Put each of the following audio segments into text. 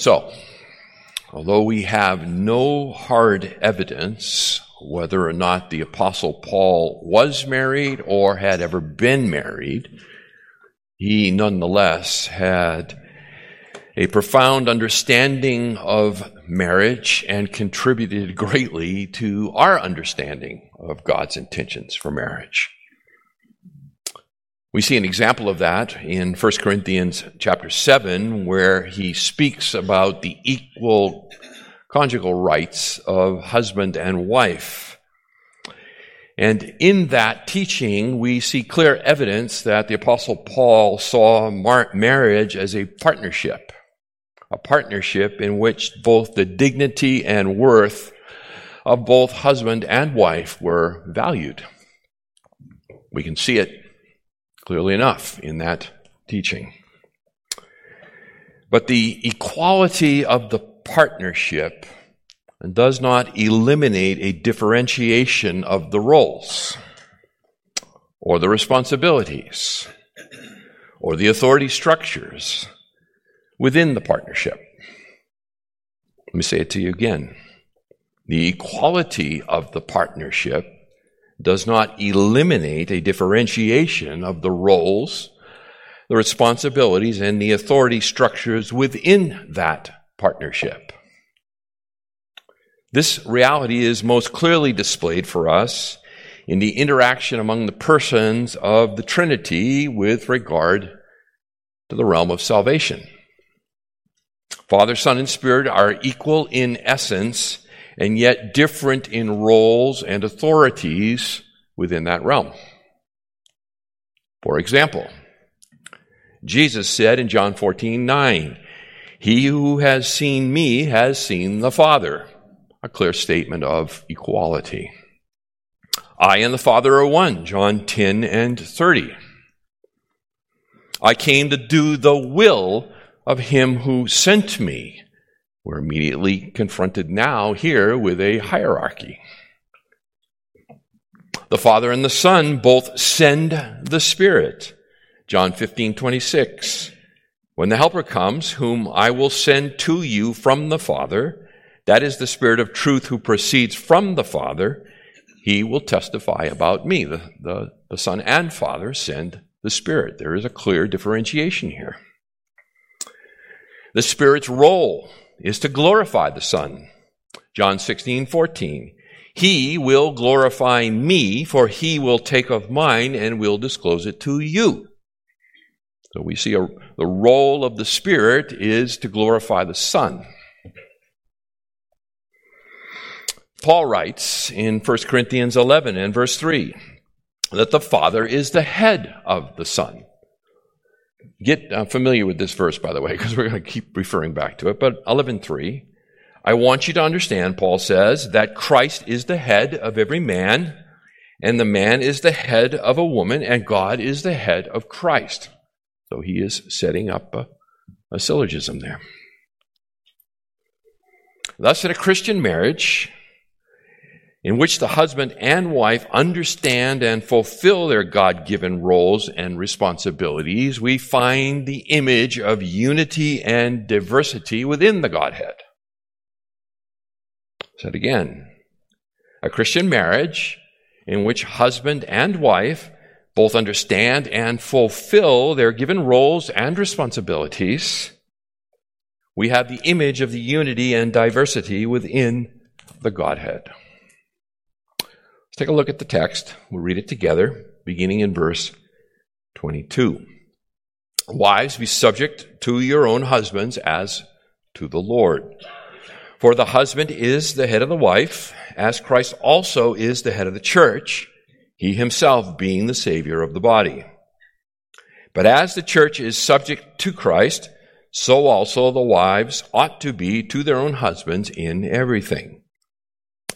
So, although we have no hard evidence whether or not the Apostle Paul was married or had ever been married, he nonetheless had a profound understanding of marriage and contributed greatly to our understanding of God's intentions for marriage. We see an example of that in 1 Corinthians chapter 7, where he speaks about the equal conjugal rights of husband and wife. And in that teaching, we see clear evidence that the Apostle Paul saw mar- marriage as a partnership, a partnership in which both the dignity and worth of both husband and wife were valued. We can see it clearly enough in that teaching. But the equality of the partnership does not eliminate a differentiation of the roles or the responsibilities or the authority structures within the partnership. Let me say it to you again. The equality of the partnership does not eliminate a differentiation of the roles, the responsibilities, and the authority structures within that partnership. This reality is most clearly displayed for us in the interaction among the persons of the Trinity with regard to the realm of salvation. Father, Son, and Spirit are equal in essence and yet different in roles and authorities within that realm. For example, Jesus said in John 14, 9, He who has seen me has seen the Father. A clear statement of equality. I and the Father are one, John 10 and 30. I came to do the will of him who sent me. We're immediately confronted now here with a hierarchy. The Father and the Son both send the Spirit. John 15, 26. When the Helper comes, whom I will send to you from the Father, that is the Spirit of truth who proceeds from the Father, he will testify about me. The, the, the Son and Father send the Spirit. There is a clear differentiation here. The Spirit's role is to glorify the Son. John 16, 14. He will glorify me, for he will take of mine and will disclose it to you. So we see a, the role of the Spirit is to glorify the Son. Paul writes in 1 Corinthians 11 and verse 3 that the Father is the head of the Son. Get uh, familiar with this verse, by the way, because we're going to keep referring back to it. But 11.3, I want you to understand, Paul says, that Christ is the head of every man, and the man is the head of a woman, and God is the head of Christ. So he is setting up a, a syllogism there. Thus, in a Christian marriage, in which the husband and wife understand and fulfill their God given roles and responsibilities, we find the image of unity and diversity within the Godhead. Said again, a Christian marriage in which husband and wife both understand and fulfill their given roles and responsibilities, we have the image of the unity and diversity within the Godhead. Take a look at the text. We'll read it together, beginning in verse 22. Wives, be subject to your own husbands as to the Lord. For the husband is the head of the wife, as Christ also is the head of the church, he himself being the Savior of the body. But as the church is subject to Christ, so also the wives ought to be to their own husbands in everything.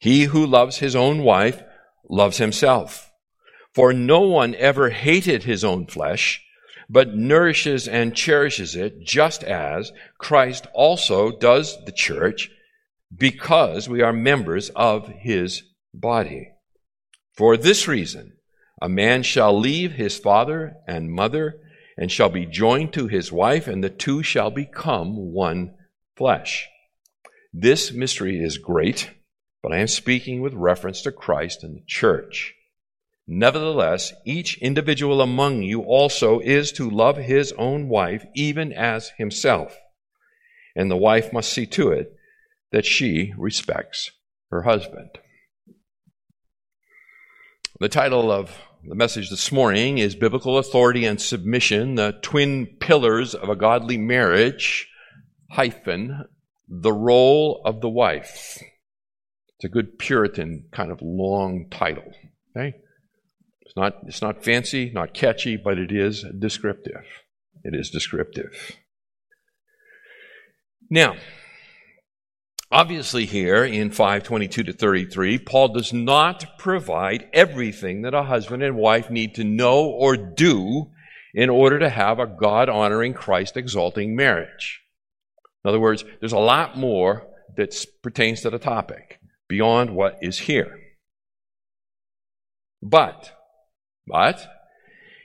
He who loves his own wife loves himself. For no one ever hated his own flesh, but nourishes and cherishes it, just as Christ also does the church, because we are members of his body. For this reason, a man shall leave his father and mother and shall be joined to his wife, and the two shall become one flesh. This mystery is great, but I am speaking with reference to Christ and the church. Nevertheless, each individual among you also is to love his own wife even as himself, and the wife must see to it that she respects her husband. The title of the message this morning is Biblical Authority and Submission, the twin pillars of a godly marriage, hyphen, the role of the wife. It's a good Puritan kind of long title. Okay? It's not, it's not fancy, not catchy, but it is descriptive. It is descriptive. Now, Obviously, here in 522 to 33, Paul does not provide everything that a husband and wife need to know or do in order to have a God honoring, Christ exalting marriage. In other words, there's a lot more that pertains to the topic beyond what is here. But, but,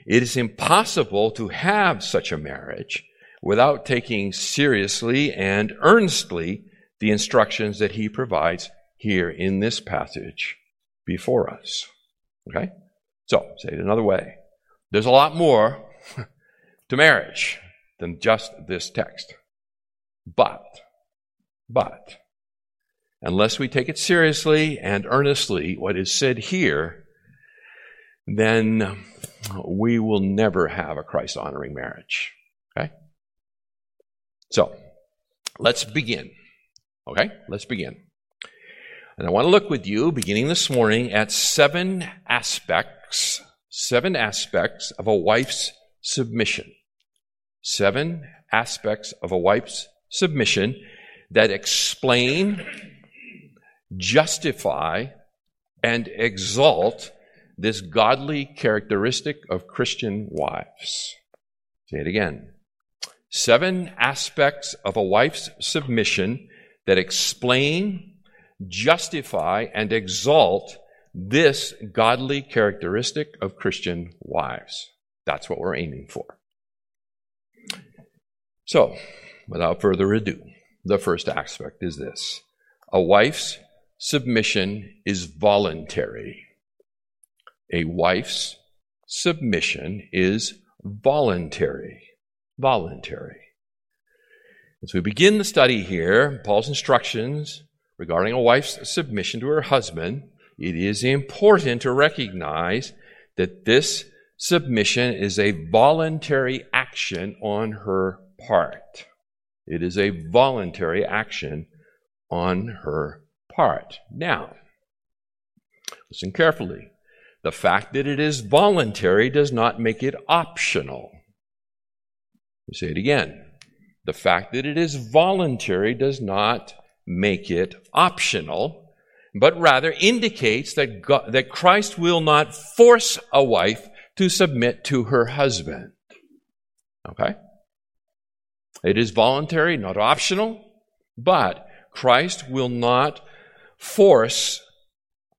it is impossible to have such a marriage without taking seriously and earnestly the instructions that he provides here in this passage before us. Okay? So, say it another way. There's a lot more to marriage than just this text. But, but, unless we take it seriously and earnestly, what is said here, then we will never have a Christ honoring marriage. Okay? So, let's begin. Okay, let's begin. And I want to look with you, beginning this morning, at seven aspects, seven aspects of a wife's submission. Seven aspects of a wife's submission that explain, justify, and exalt this godly characteristic of Christian wives. Say it again. Seven aspects of a wife's submission that explain, justify, and exalt this godly characteristic of Christian wives. That's what we're aiming for. So, without further ado, the first aspect is this a wife's submission is voluntary. A wife's submission is voluntary. Voluntary. As we begin the study here, Paul's instructions regarding a wife's submission to her husband, it is important to recognize that this submission is a voluntary action on her part. It is a voluntary action on her part. Now, listen carefully. The fact that it is voluntary does not make it optional. Let me say it again. The fact that it is voluntary does not make it optional, but rather indicates that, God, that Christ will not force a wife to submit to her husband. Okay? It is voluntary, not optional, but Christ will not force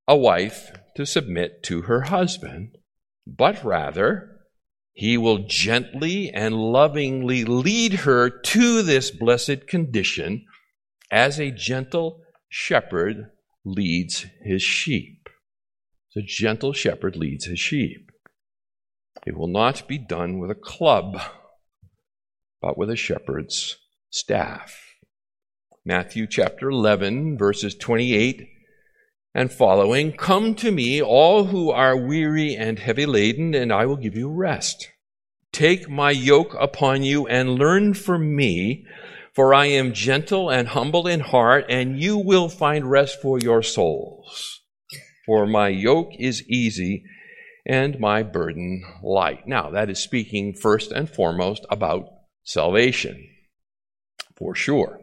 a wife to submit to her husband, but rather he will gently and lovingly lead her to this blessed condition as a gentle shepherd leads his sheep. The gentle shepherd leads his sheep. It will not be done with a club, but with a shepherd's staff. Matthew chapter 11, verses 28 and following Come to me, all who are weary and heavy laden, and I will give you rest. Take my yoke upon you and learn from me, for I am gentle and humble in heart, and you will find rest for your souls. For my yoke is easy and my burden light. Now, that is speaking first and foremost about salvation, for sure.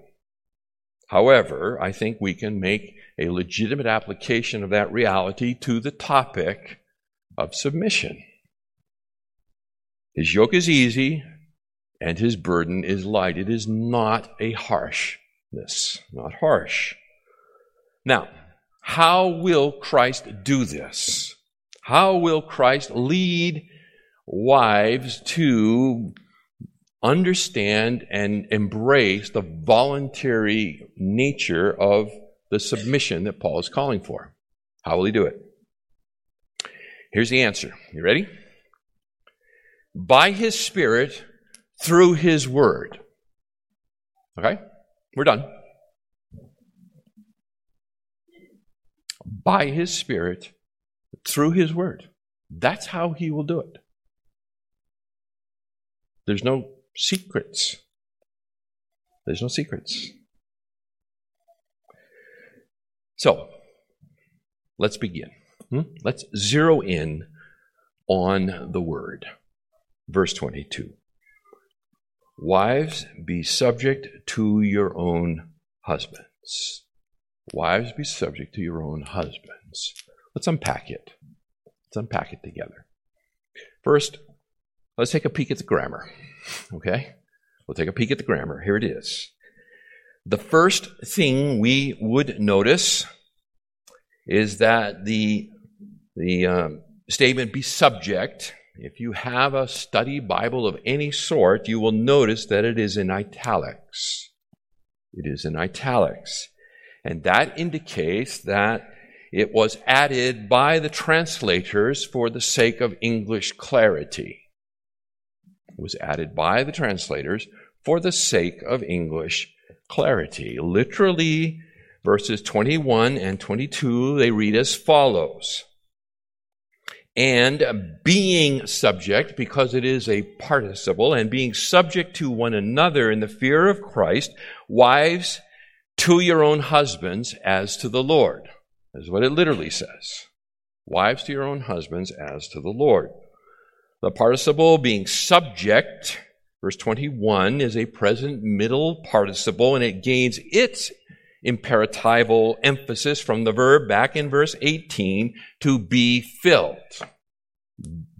However, I think we can make a legitimate application of that reality to the topic of submission. His yoke is easy and his burden is light. It is not a harshness, not harsh. Now, how will Christ do this? How will Christ lead wives to understand and embrace the voluntary nature of the submission that Paul is calling for? How will he do it? Here's the answer. You ready? By his Spirit through his word. Okay? We're done. by His Spirit through His Word. That's how He will do it. There's no secrets. There's no secrets. So, let's begin. Hmm? Let's zero in on the Word. Verse 22. Wives, be subject to your own husbands. Wives, be subject to your own husbands. Let's unpack it. Let's unpack it together. First, let's take a peek at the grammar. Okay? We'll take a peek at the grammar. Here it is. The first thing we would notice is that the, the um, statement be subject, if you have a study Bible of any sort, you will notice that it is in italics. It is in italics. And that indicates that it was added by the translators for the sake of English clarity. Was added by the translators for the sake of English clarity. Literally, verses 21 and 22, they read as follows. And being subject, because it is a participle, and being subject to one another in the fear of Christ, wives, to your own husbands as to the Lord. Is what it literally says. Wives to your own husbands as to the Lord. The participle being subject, verse 21, is a present middle participle and it gains its imperatival emphasis from the verb back in verse 18 to be filled.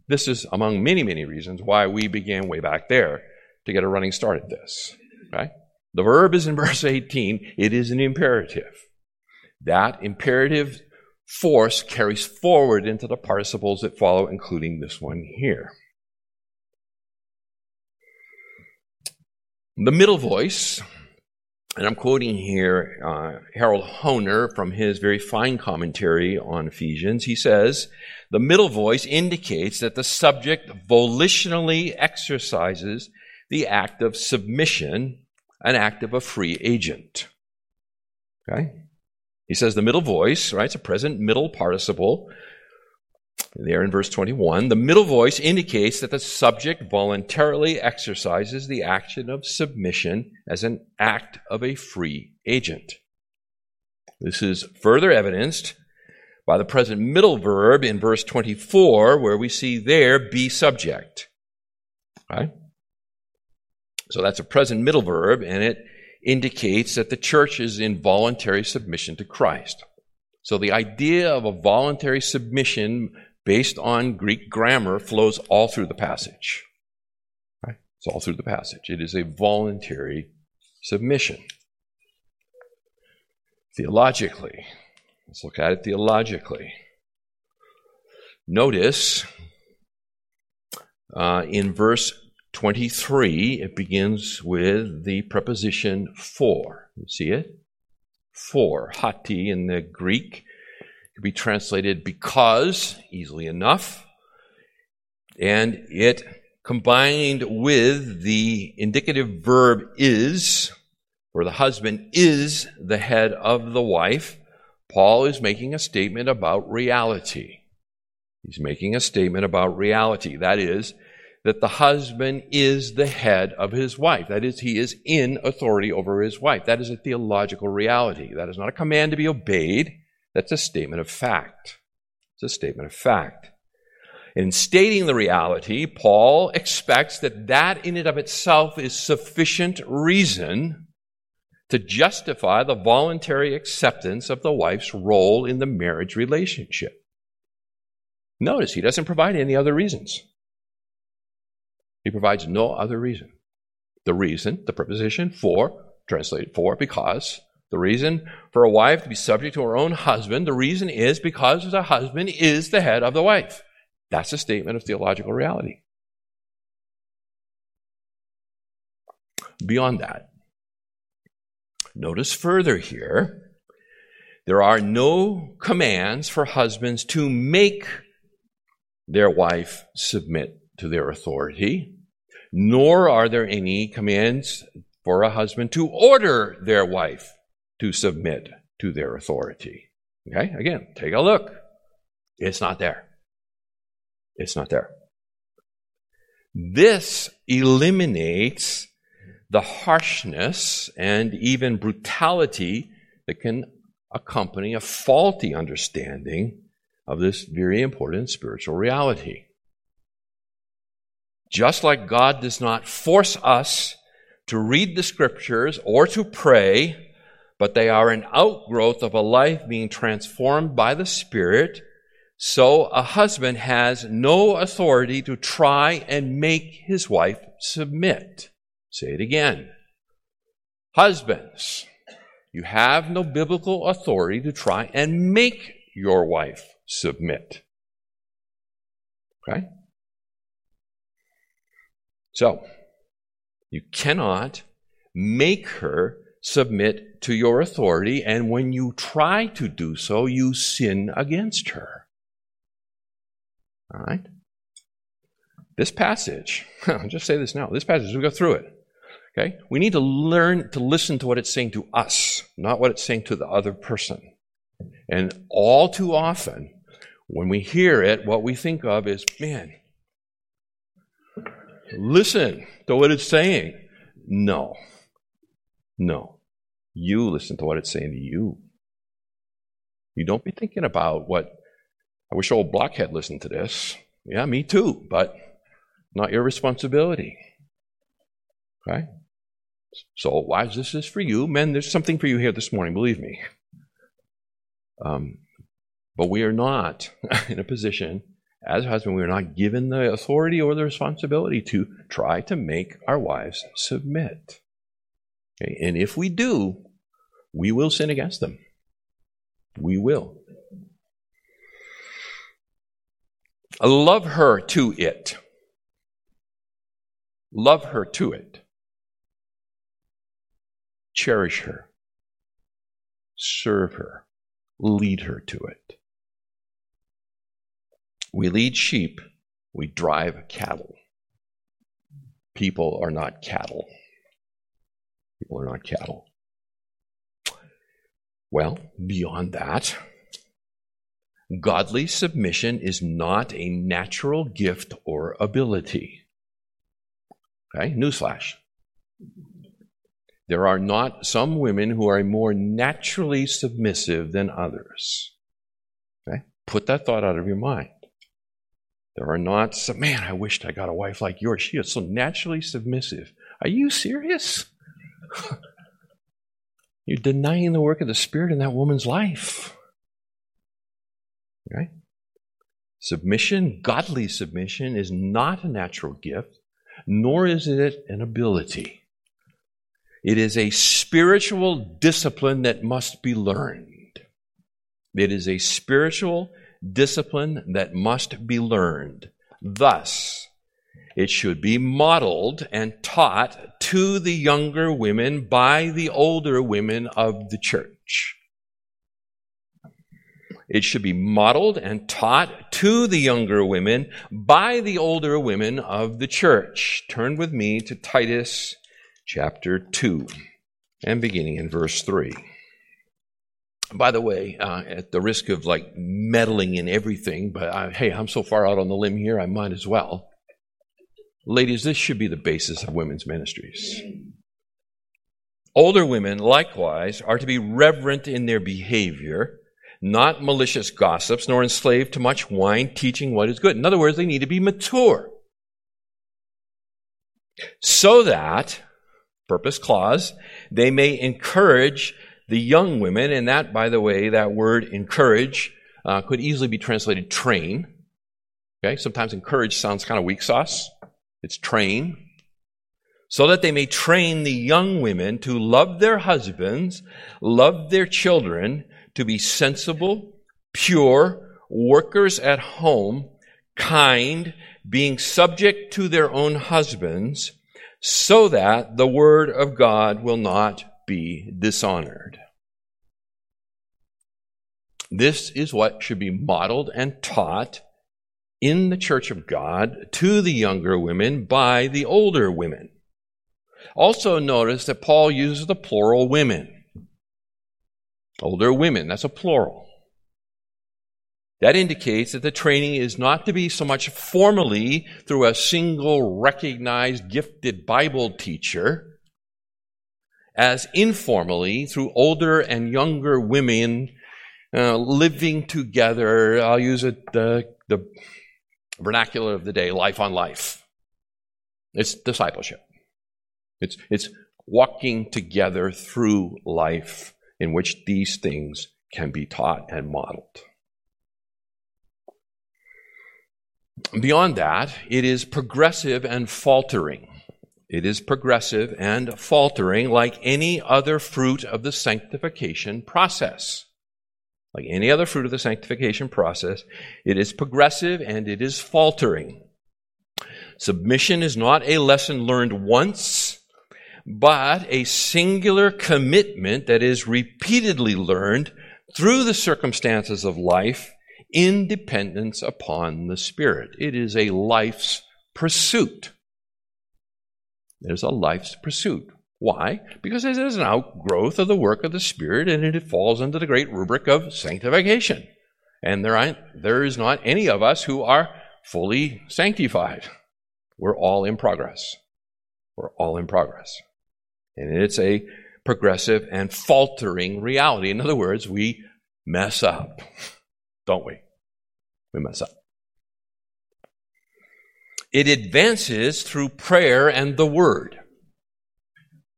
This is among many, many reasons why we began way back there to get a running start at this. Okay? The verb is in verse 18, it is an imperative. That imperative force carries forward into the participles that follow, including this one here. The middle voice, and I'm quoting here uh, Harold Hoehner from his very fine commentary on Ephesians. He says, The middle voice indicates that the subject volitionally exercises the act of submission an act of a free agent. Okay? He says the middle voice, right? It's a present middle participle. There in verse 21, the middle voice indicates that the subject voluntarily exercises the action of submission as an act of a free agent. This is further evidenced by the present middle verb in verse 24, where we see there be subject. Right? So that's a present middle verb, and it indicates that the church is in voluntary submission to Christ. So the idea of a voluntary submission based on Greek grammar flows all through the passage. Right? It's all through the passage. It is a voluntary submission. Theologically, let's look at it theologically. Notice uh, in verse 23, it begins with the preposition for. You see it? For. Hoti in the Greek could be translated because, easily enough. And it combined with the indicative verb is, where the husband is the head of the wife, Paul is making a statement about reality. He's making a statement about reality. That is, that the husband is the head of his wife. That is, he is in authority over his wife. That is a theological reality. That is not a command to be obeyed. That's a statement of fact. It's a statement of fact. In stating the reality, Paul expects that that in and of itself is sufficient reason to justify the voluntary acceptance of the wife's role in the marriage relationship. Notice he doesn't provide any other reasons. He provides no other reason. The reason, the preposition for, translated for, because, the reason for a wife to be subject to her own husband, the reason is because the husband is the head of the wife. That's a statement of theological reality. Beyond that, notice further here, there are no commands for husbands to make their wife submit to their authority, nor are there any commands for a husband to order their wife to submit to their authority. Okay, again, take a look. It's not there. It's not there. This eliminates the harshness and even brutality that can accompany a faulty understanding of this very important spiritual reality. Just like God does not force us to read the scriptures or to pray, but they are an outgrowth of a life being transformed by the Spirit so a husband has no authority to try and make his wife submit. Say it again. Husbands, you have no biblical authority to try and make your wife submit. Okay? So, you cannot make her submit to your authority, and when you try to do so, you sin against her. All right? This passage, I'll just say this now. This passage, we go through it. Okay? We need to learn to listen to what it's saying to us, not what it's saying to the other person. And all too often, when we hear it, what we think of is, man, listen to what it's saying. No. No. You listen to what it's saying to you. You don't be thinking about what I wish old Blockhead listened to this. Yeah, me too, but not your responsibility. Okay? So, is this is for you? Men, there's something for you here this morning, believe me. Um, but we are not in a position, as husband, we are not given the authority or the responsibility to try to make our wives submit. Okay? And if we do, we will sin against them. We will. Love her to it. Love her to it. Cherish her. Serve her. Lead her to it. We lead sheep, we drive cattle. People are not cattle. People are not cattle. Well, beyond that, Godly submission is not a natural gift or ability. Okay, newsflash. There are not some women who are more naturally submissive than others. Okay? Put that thought out of your mind. There are not some, man, I wished I got a wife like yours. She is so naturally submissive. Are you serious? You're denying the work of the Spirit in that woman's life. Right? Submission, godly submission, is not a natural gift, nor is it an ability. It is a spiritual discipline that must be learned. It is a spiritual discipline that must be learned. Thus, it should be modeled and taught to the younger women by the older women of the church. It should be modeled and taught to the younger women by the older women of the church. Turn with me to Titus chapter 2. and beginning in verse 3. By the way, uh, at the risk of like meddling in everything, but I, hey, I'm so far out on the limb here, I might as well. Ladies, this should be the basis of women's ministries. Older women, likewise, are to be reverent in their behavior, not malicious gossips, nor enslaved to much wine, teaching what is good. In other words, they need to be mature. So that, purpose clause, they may encourage the young women, and that, by the way, that word encourage uh, could easily be translated train. Okay, sometimes encourage sounds kind of weak sauce. It's train. So that they may train the young women to love their husbands, love their children, to be sensible, pure, workers at home, kind, being subject to their own husbands, so that the word of God will not be dishonored. This is what should be modeled and taught in the church of God to the younger women by the older women. Also, notice that Paul uses the plural women. Older women, that's a plural. That indicates that the training is not to be so much formally through a single recognized gifted Bible teacher as informally through older and younger women uh, living together. I'll use it the, the vernacular of the day life on life. It's discipleship, it's, it's walking together through life in which these things can be taught and modeled. Beyond that, it is progressive and faltering. It is progressive and faltering like any other fruit of the sanctification process. Like any other fruit of the sanctification process, it is progressive and it is faltering. Submission is not a lesson learned once, but a singular commitment that is repeatedly learned through the circumstances of life in dependence upon the Spirit. It is a life's pursuit. There's a life's pursuit. Why? Because it is an outgrowth of the work of the Spirit and it falls under the great rubric of sanctification. And there, aren't, there is not any of us who are fully sanctified. We're all in progress. We're all in progress. And it's a progressive and faltering reality. In other words, we mess up, don't we? We mess up. It advances through prayer and the Word.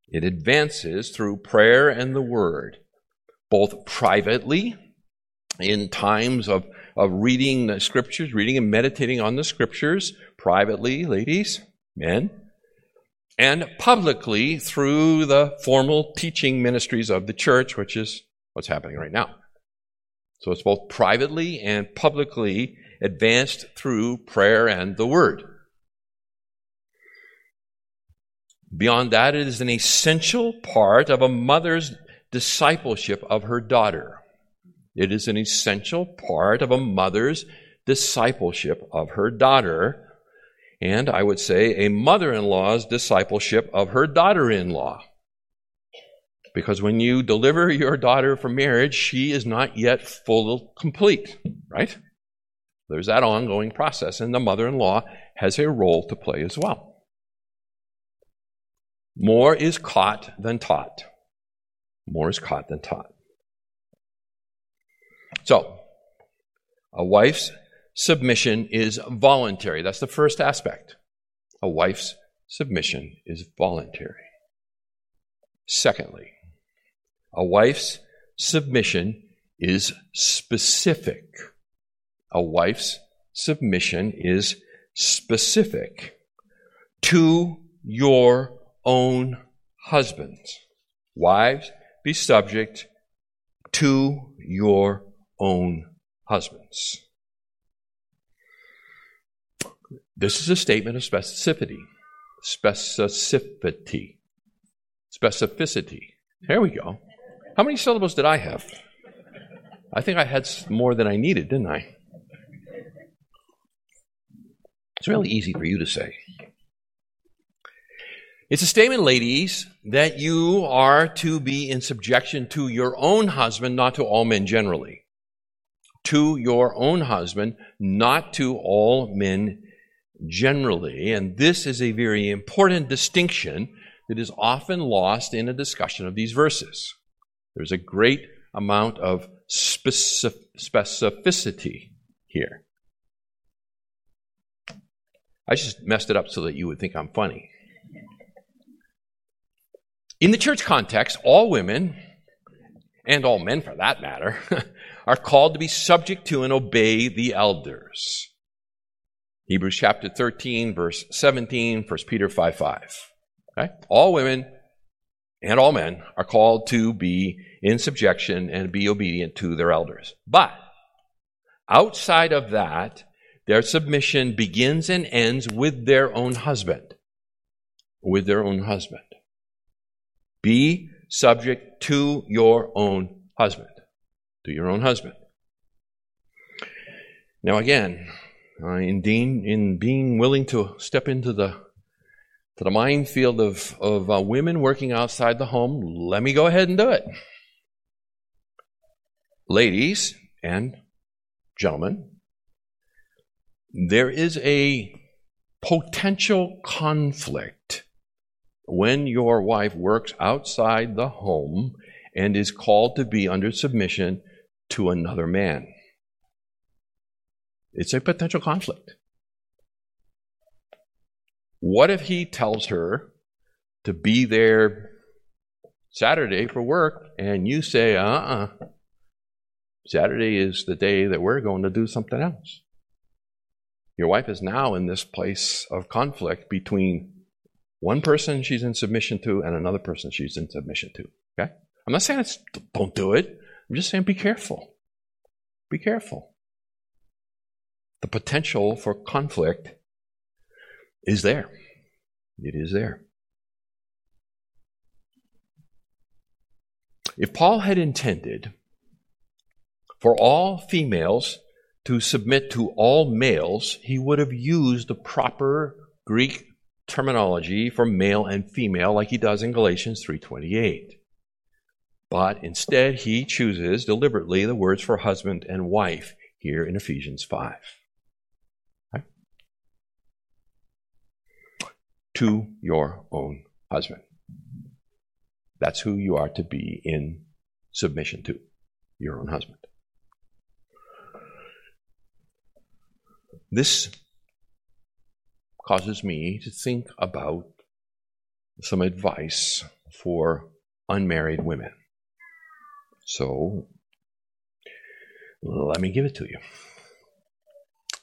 It advances through prayer and the Word, both privately, in times of, of reading the Scriptures, reading and meditating on the Scriptures, privately, ladies, men, and publicly through the formal teaching ministries of the church, which is what's happening right now. So it's both privately and publicly advanced through prayer and the Word. Beyond that, it is an essential part of a mother's discipleship of her daughter. It is an essential part of a mother's discipleship of her daughter, and I would say a mother in law's discipleship of her daughter in law. Because when you deliver your daughter for marriage, she is not yet full complete, right? There's that ongoing process, and the mother in law has a role to play as well. More is caught than taught. More is caught than taught. So, a wife's submission is voluntary. That's the first aspect. A wife's submission is voluntary. Secondly, a wife's submission is specific. A wife's submission is specific to your own husbands. Wives, be subject to your own husbands. This is a statement of specificity. Specificity. Specificity. There we go. How many syllables did I have? I think I had more than I needed, didn't I? It's really easy for you to say. It's a statement, ladies, that you are to be in subjection to your own husband, not to all men generally. To your own husband, not to all men generally. And this is a very important distinction that is often lost in a discussion of these verses. There's a great amount of specificity here. I just messed it up so that you would think I'm funny. In the church context, all women, and all men for that matter, are called to be subject to and obey the elders. Hebrews chapter 13, verse 17, 1 Peter 5 5. Okay? All women and all men are called to be in subjection and be obedient to their elders. But outside of that, their submission begins and ends with their own husband. With their own husband. Be subject to your own husband. To your own husband. Now, again, uh, in, being, in being willing to step into the to the minefield of, of uh, women working outside the home, let me go ahead and do it. Ladies and gentlemen, there is a potential conflict when your wife works outside the home and is called to be under submission to another man. It's a potential conflict. What if he tells her to be there Saturday for work and you say, uh uh-uh. uh Saturday is the day that we're going to do something else? Your wife is now in this place of conflict between one person she's in submission to and another person she's in submission to. Okay? I'm not saying it's don't do it. I'm just saying be careful. Be careful. The potential for conflict is there. It is there. If Paul had intended for all females to submit to all males, he would have used the proper Greek terminology for male and female like he does in Galatians 3:28. But instead he chooses deliberately the words for husband and wife here in Ephesians 5. to your own husband. That's who you are to be in submission to, your own husband. This causes me to think about some advice for unmarried women. So, let me give it to you.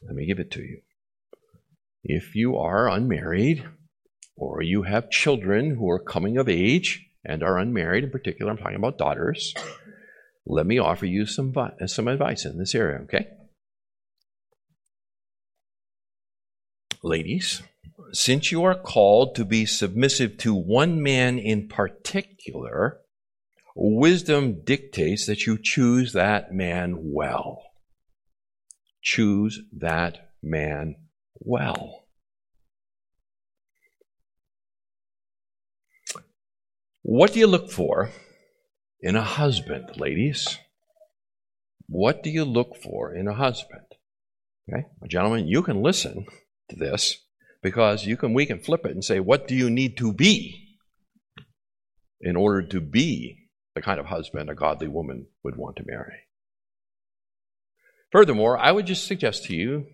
Let me give it to you. If you are unmarried, or you have children who are coming of age and are unmarried, in particular, I'm talking about daughters, let me offer you some, some advice in this area, okay? Ladies, since you are called to be submissive to one man in particular, wisdom dictates that you choose that man well. Choose that man well. What do you look for in a husband, ladies? What do you look for in a husband? Okay, gentlemen, you can listen to this because you can we can flip it and say, what do you need to be in order to be the kind of husband a godly woman would want to marry? Furthermore, I would just suggest to you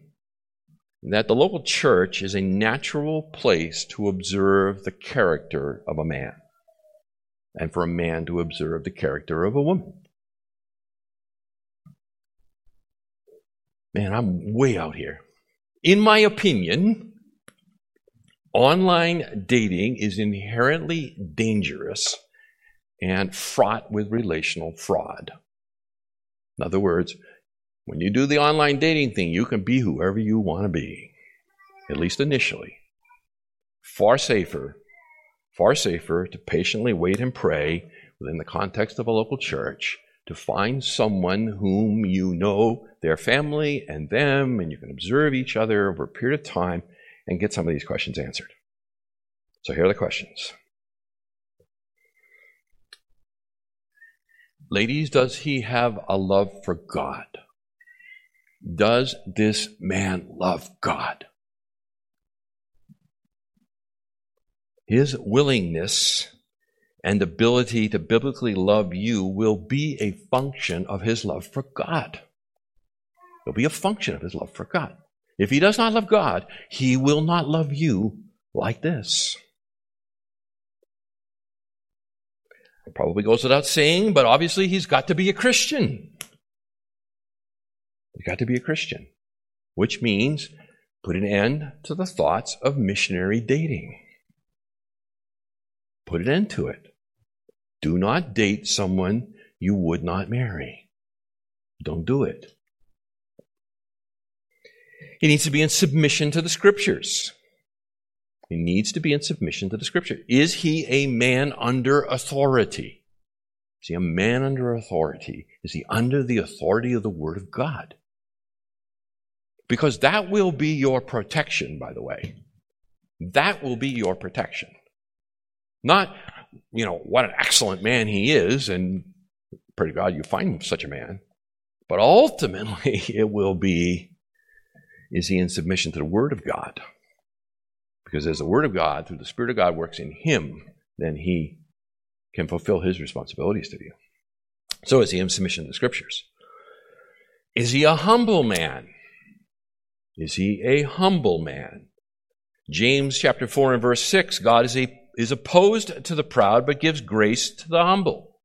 that the local church is a natural place to observe the character of a man and for a man to observe the character of a woman. Man, I'm way out here. In my opinion, online dating is inherently dangerous and fraught with relational fraud. In other words, when you do the online dating thing, you can be whoever you want to be, at least initially. Far safer far safer to patiently wait and pray within the context of a local church to find someone whom you know their family and them, and you can observe each other over a period of time and get some of these questions answered. So here are the questions. Ladies, does he have a love for God? Does this man love God? His willingness and ability to biblically love you will be a function of his love for God. It'll be a function of his love for God. If he does not love God, he will not love you like this. It probably goes without saying, but obviously he's got to be a Christian. He's got to be a Christian, which means put an end to the thoughts of missionary dating. Put an end to it. Do not date someone you would not marry. Don't do it. He needs to be in submission to the scriptures. He needs to be in submission to the scripture. Is he a man under authority? Is he a man under authority? Is he under the authority of the Word of God? Because that will be your protection, by the way. That will be your protection. Not, you know, what an excellent man he is, and pray to God you find such a man. But ultimately, it will be is he in submission to the Word of God? Because as the Word of God, through the Spirit of God, works in him, then he can fulfill his responsibilities to you. So is he in submission to the Scriptures? Is he a humble man? Is he a humble man? James chapter 4 and verse 6 God is, a, is opposed to the proud, but gives grace to the humble.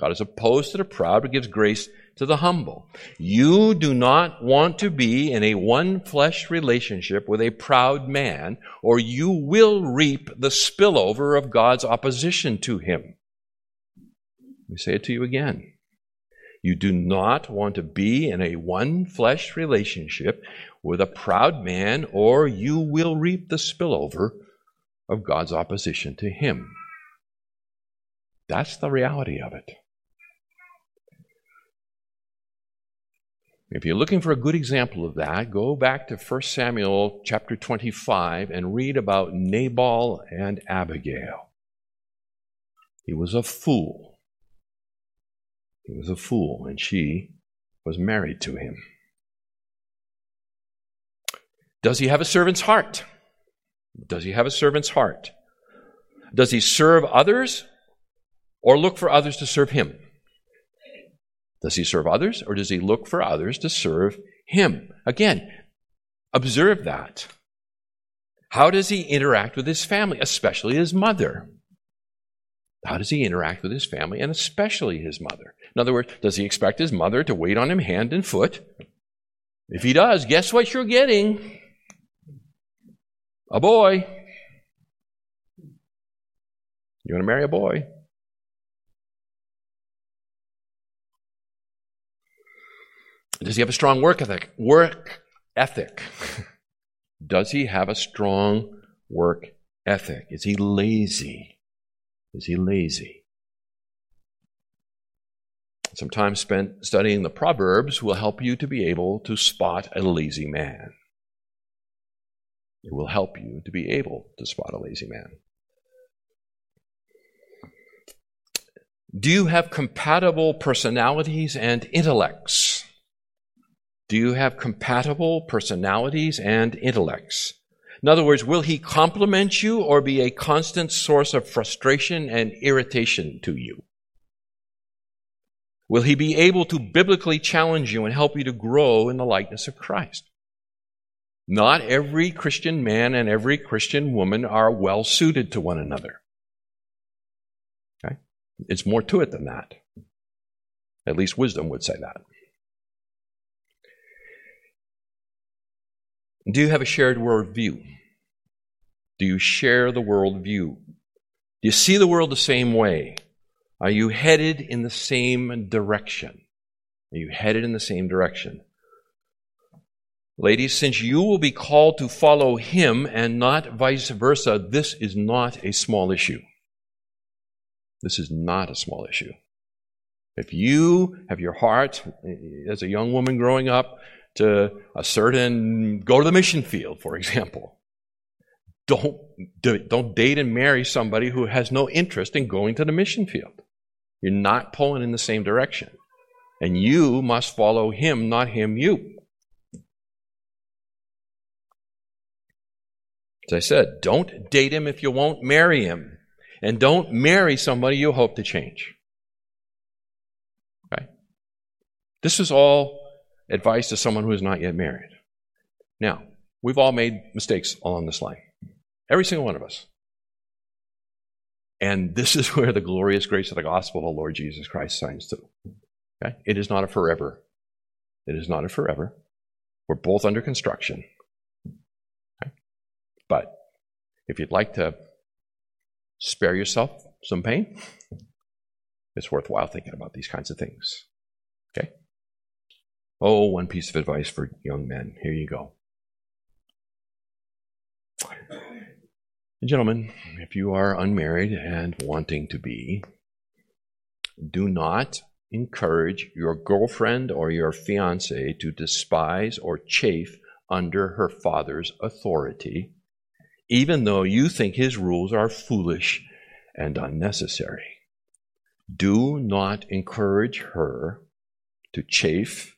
God is opposed to the proud, but gives grace to the humble. You do not want to be in a one flesh relationship with a proud man, or you will reap the spillover of God's opposition to him. We say it to you again. You do not want to be in a one flesh relationship with a proud man, or you will reap the spillover of God's opposition to him. That's the reality of it. If you're looking for a good example of that, go back to 1 Samuel chapter 25 and read about Nabal and Abigail. He was a fool. He was a fool, and she was married to him. Does he have a servant's heart? Does he have a servant's heart? Does he serve others or look for others to serve him? Does he serve others or does he look for others to serve him? Again, observe that. How does he interact with his family, especially his mother? How does he interact with his family and especially his mother? In other words, does he expect his mother to wait on him hand and foot? If he does, guess what you're getting? A boy. You want to marry a boy? Does he have a strong work ethic? Work ethic. Does he have a strong work ethic? Is he lazy? Is he lazy? Some time spent studying the Proverbs will help you to be able to spot a lazy man. It will help you to be able to spot a lazy man. Do you have compatible personalities and intellects? Do you have compatible personalities and intellects? In other words, will he compliment you or be a constant source of frustration and irritation to you? Will he be able to biblically challenge you and help you to grow in the likeness of Christ? Not every Christian man and every Christian woman are well suited to one another. Okay? It's more to it than that. At least wisdom would say that. Do you have a shared worldview? Do you share the worldview? Do you see the world the same way? Are you headed in the same direction? Are you headed in the same direction? Ladies, since you will be called to follow him and not vice versa, this is not a small issue. This is not a small issue. If you have your heart, as a young woman growing up, to a certain, go to the mission field, for example. don't, don't date and marry somebody who has no interest in going to the mission field. You're not pulling in the same direction. And you must follow him, not him you. As I said, don't date him if you won't marry him. And don't marry somebody you hope to change. Okay? This is all advice to someone who is not yet married. Now, we've all made mistakes along this line. Every single one of us. And this is where the glorious grace of the gospel of the Lord Jesus Christ shines through. Okay? It is not a forever. It is not a forever. We're both under construction. Okay? But if you'd like to spare yourself some pain, it's worthwhile thinking about these kinds of things. Oh, one piece of advice for young men. Here you go. Gentlemen, if you are unmarried and wanting to be, do not encourage your girlfriend or your fiance to despise or chafe under her father's authority, even though you think his rules are foolish and unnecessary. Do not encourage her to chafe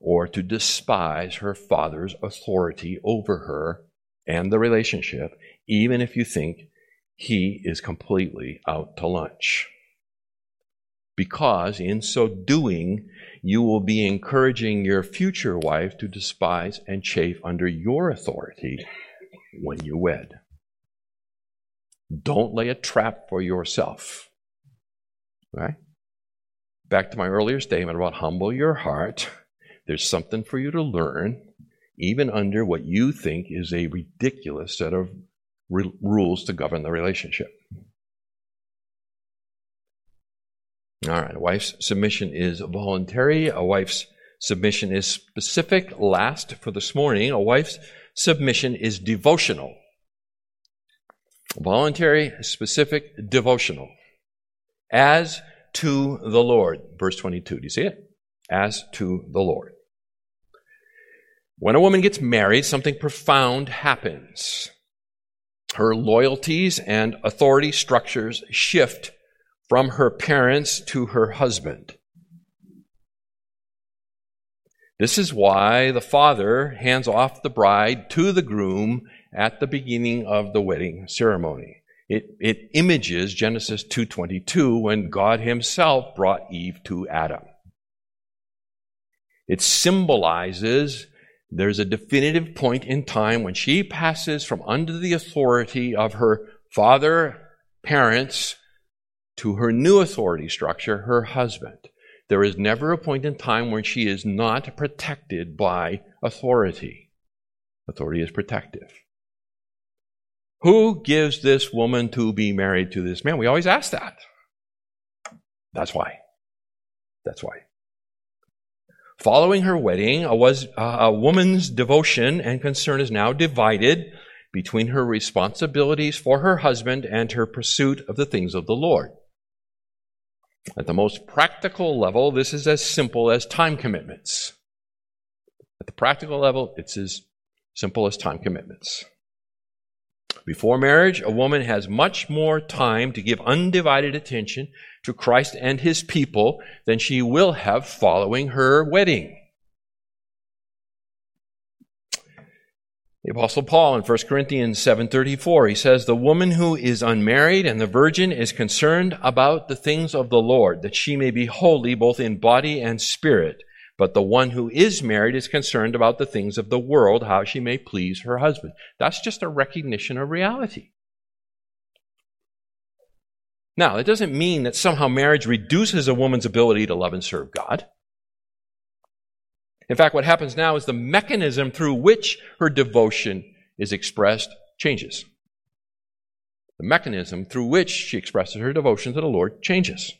or to despise her father's authority over her and the relationship, even if you think he is completely out to lunch. Because in so doing, you will be encouraging your future wife to despise and chafe under your authority when you wed. Don't lay a trap for yourself. Right? Back to my earlier statement about humble your heart. There's something for you to learn, even under what you think is a ridiculous set of re- rules to govern the relationship. All right, a wife's submission is voluntary. A wife's submission is specific. Last for this morning, a wife's submission is devotional. Voluntary, specific, devotional. As to the Lord. Verse 22. Do you see it? As to the Lord. When a woman gets married, something profound happens her loyalties and authority structures shift from her parents to her husband. This is why the father hands off the bride to the groom at the beginning of the wedding ceremony. It, it images Genesis 2.22 when God himself brought Eve to Adam. It symbolizes there's a definitive point in time when she passes from under the authority of her father, parents, to her new authority structure, her husband. There is never a point in time when she is not protected by authority. Authority is protective. Who gives this woman to be married to this man? We always ask that. That's why. That's why. Following her wedding, a, was, uh, a woman's devotion and concern is now divided between her responsibilities for her husband and her pursuit of the things of the Lord. At the most practical level, this is as simple as time commitments. At the practical level, it's as simple as time commitments. Before marriage, a woman has much more time to give undivided attention to Christ and his people than she will have following her wedding. The apostle Paul in 1 Corinthians 7:34 he says the woman who is unmarried and the virgin is concerned about the things of the Lord that she may be holy both in body and spirit but the one who is married is concerned about the things of the world, how she may please her husband. That's just a recognition of reality. Now, it doesn't mean that somehow marriage reduces a woman's ability to love and serve God. In fact, what happens now is the mechanism through which her devotion is expressed changes. The mechanism through which she expresses her devotion to the Lord changes.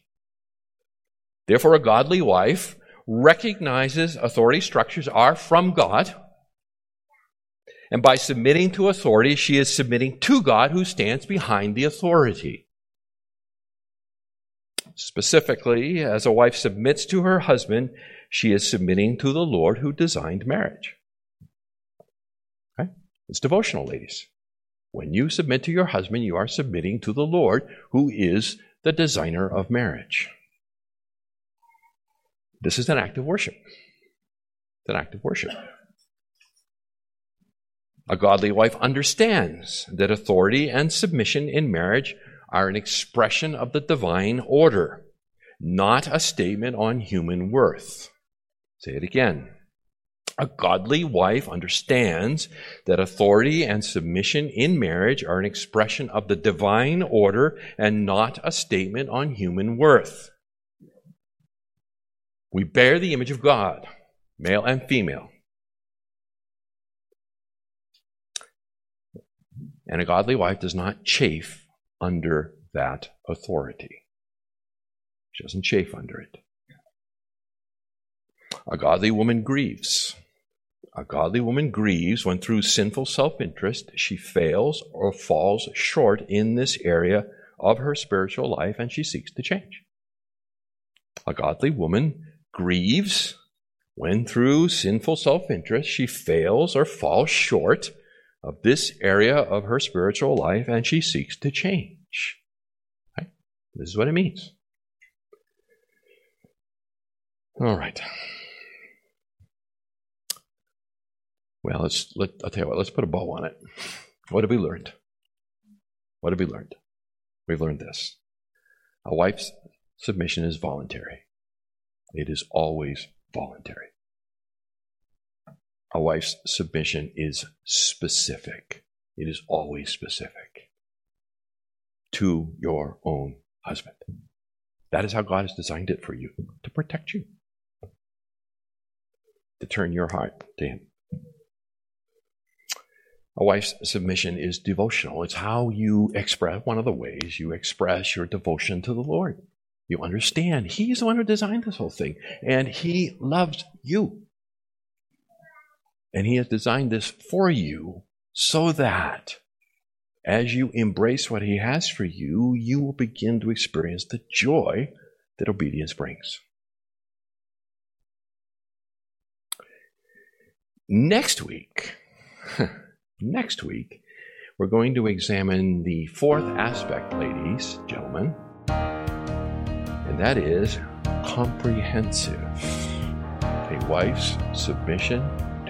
Therefore, a godly wife recognizes authority structures are from God. And by submitting to authority, she is submitting to God who stands behind the authority. Specifically, as a wife submits to her husband, she is submitting to the Lord who designed marriage. Okay? It's devotional, ladies. When you submit to your husband, you are submitting to the Lord, who is the designer of marriage. This is an act of worship. It's an act of worship. A godly wife understands that authority and submission in marriage are an expression of the divine order, not a statement on human worth. Say it again. A godly wife understands that authority and submission in marriage are an expression of the divine order and not a statement on human worth. We bear the image of God, male and female. And a godly wife does not chafe under that authority. She doesn't chafe under it. A godly woman grieves. A godly woman grieves when, through sinful self interest, she fails or falls short in this area of her spiritual life and she seeks to change. A godly woman grieves when, through sinful self interest, she fails or falls short of this area of her spiritual life and she seeks to change. Right? This is what it means. All right. Well, let's let I'll tell you what, let's put a bow on it. What have we learned? What have we learned? We've learned this. A wife's submission is voluntary. It is always voluntary. A wife's submission is specific. It is always specific to your own husband. That is how God has designed it for you to protect you, to turn your heart to Him. A wife's submission is devotional. It's how you express, one of the ways you express your devotion to the Lord. You understand He's the one who designed this whole thing, and He loves you. And He has designed this for you so that as you embrace what He has for you, you will begin to experience the joy that obedience brings. Next week, Next week, we're going to examine the fourth aspect, ladies, gentlemen, and that is comprehensive. A wife's submission